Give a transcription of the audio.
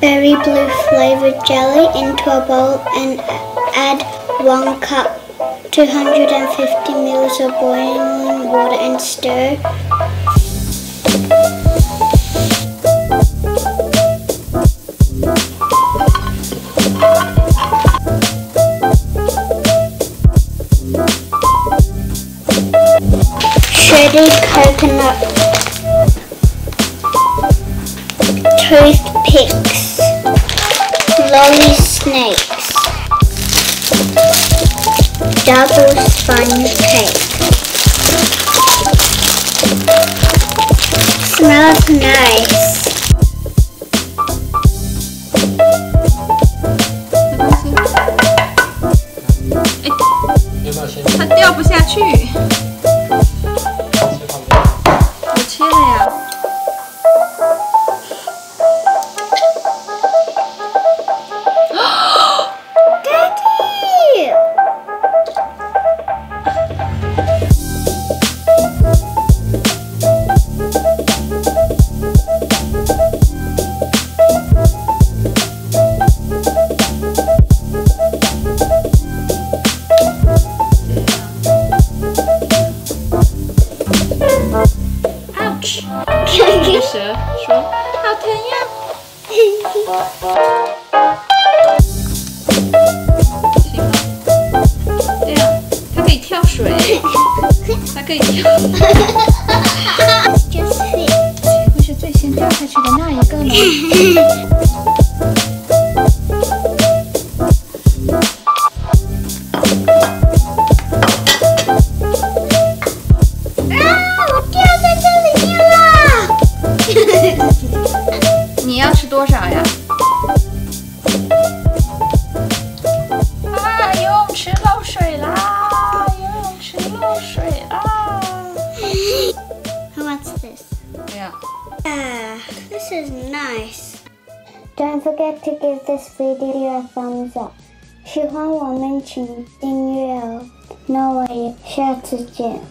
berry blue flavored jelly into a bowl and add one cup 250 ml of boiling water and stir. Shredded coconut toothpicks, lolly snakes, double sponge cake. Smells nice. 没关系。哎，要不要先它掉不下去。 好疼呀。行吗？对啊，它可以跳水，它可以跳。Just fit. 谁会是最先掉下去的那一个呢？多少呀？啊！游泳池漏水啦！游泳池漏水啦！ What's this? 对呀。 Ah, this is nice. Don't forget to give this video a thumbs up. 喜欢我们请订阅哦。那我也下次见。